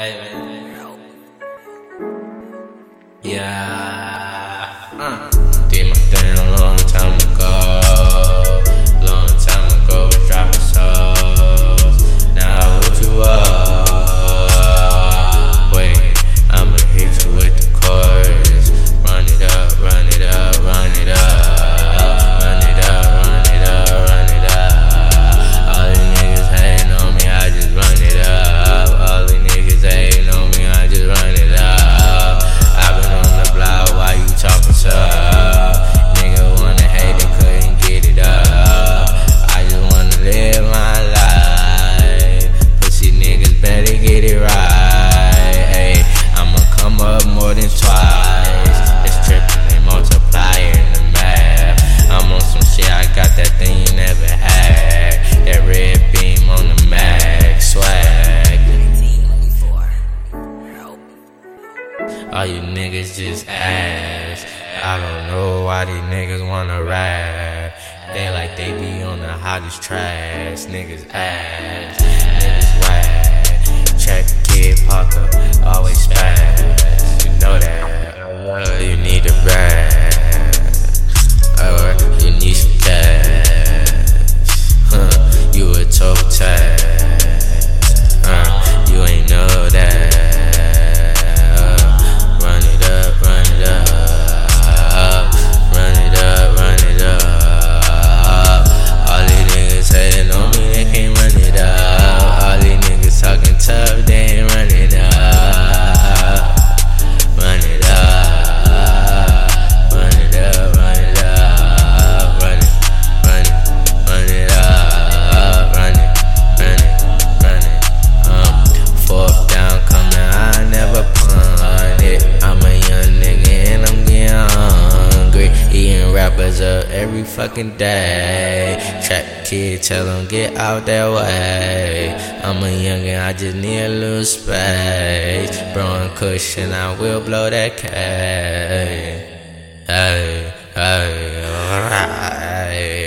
Hey. Yeah. All you niggas just ass. I don't know why these niggas wanna rap. They like they be on the hottest trash. Niggas ass. Niggas whack. Trap kid Parker, always fast. every fucking day. Trap kid, tell them get out that way. I'm a youngin', I just need a little space. Brown cushion, I will blow that K. Hey, hey, hey.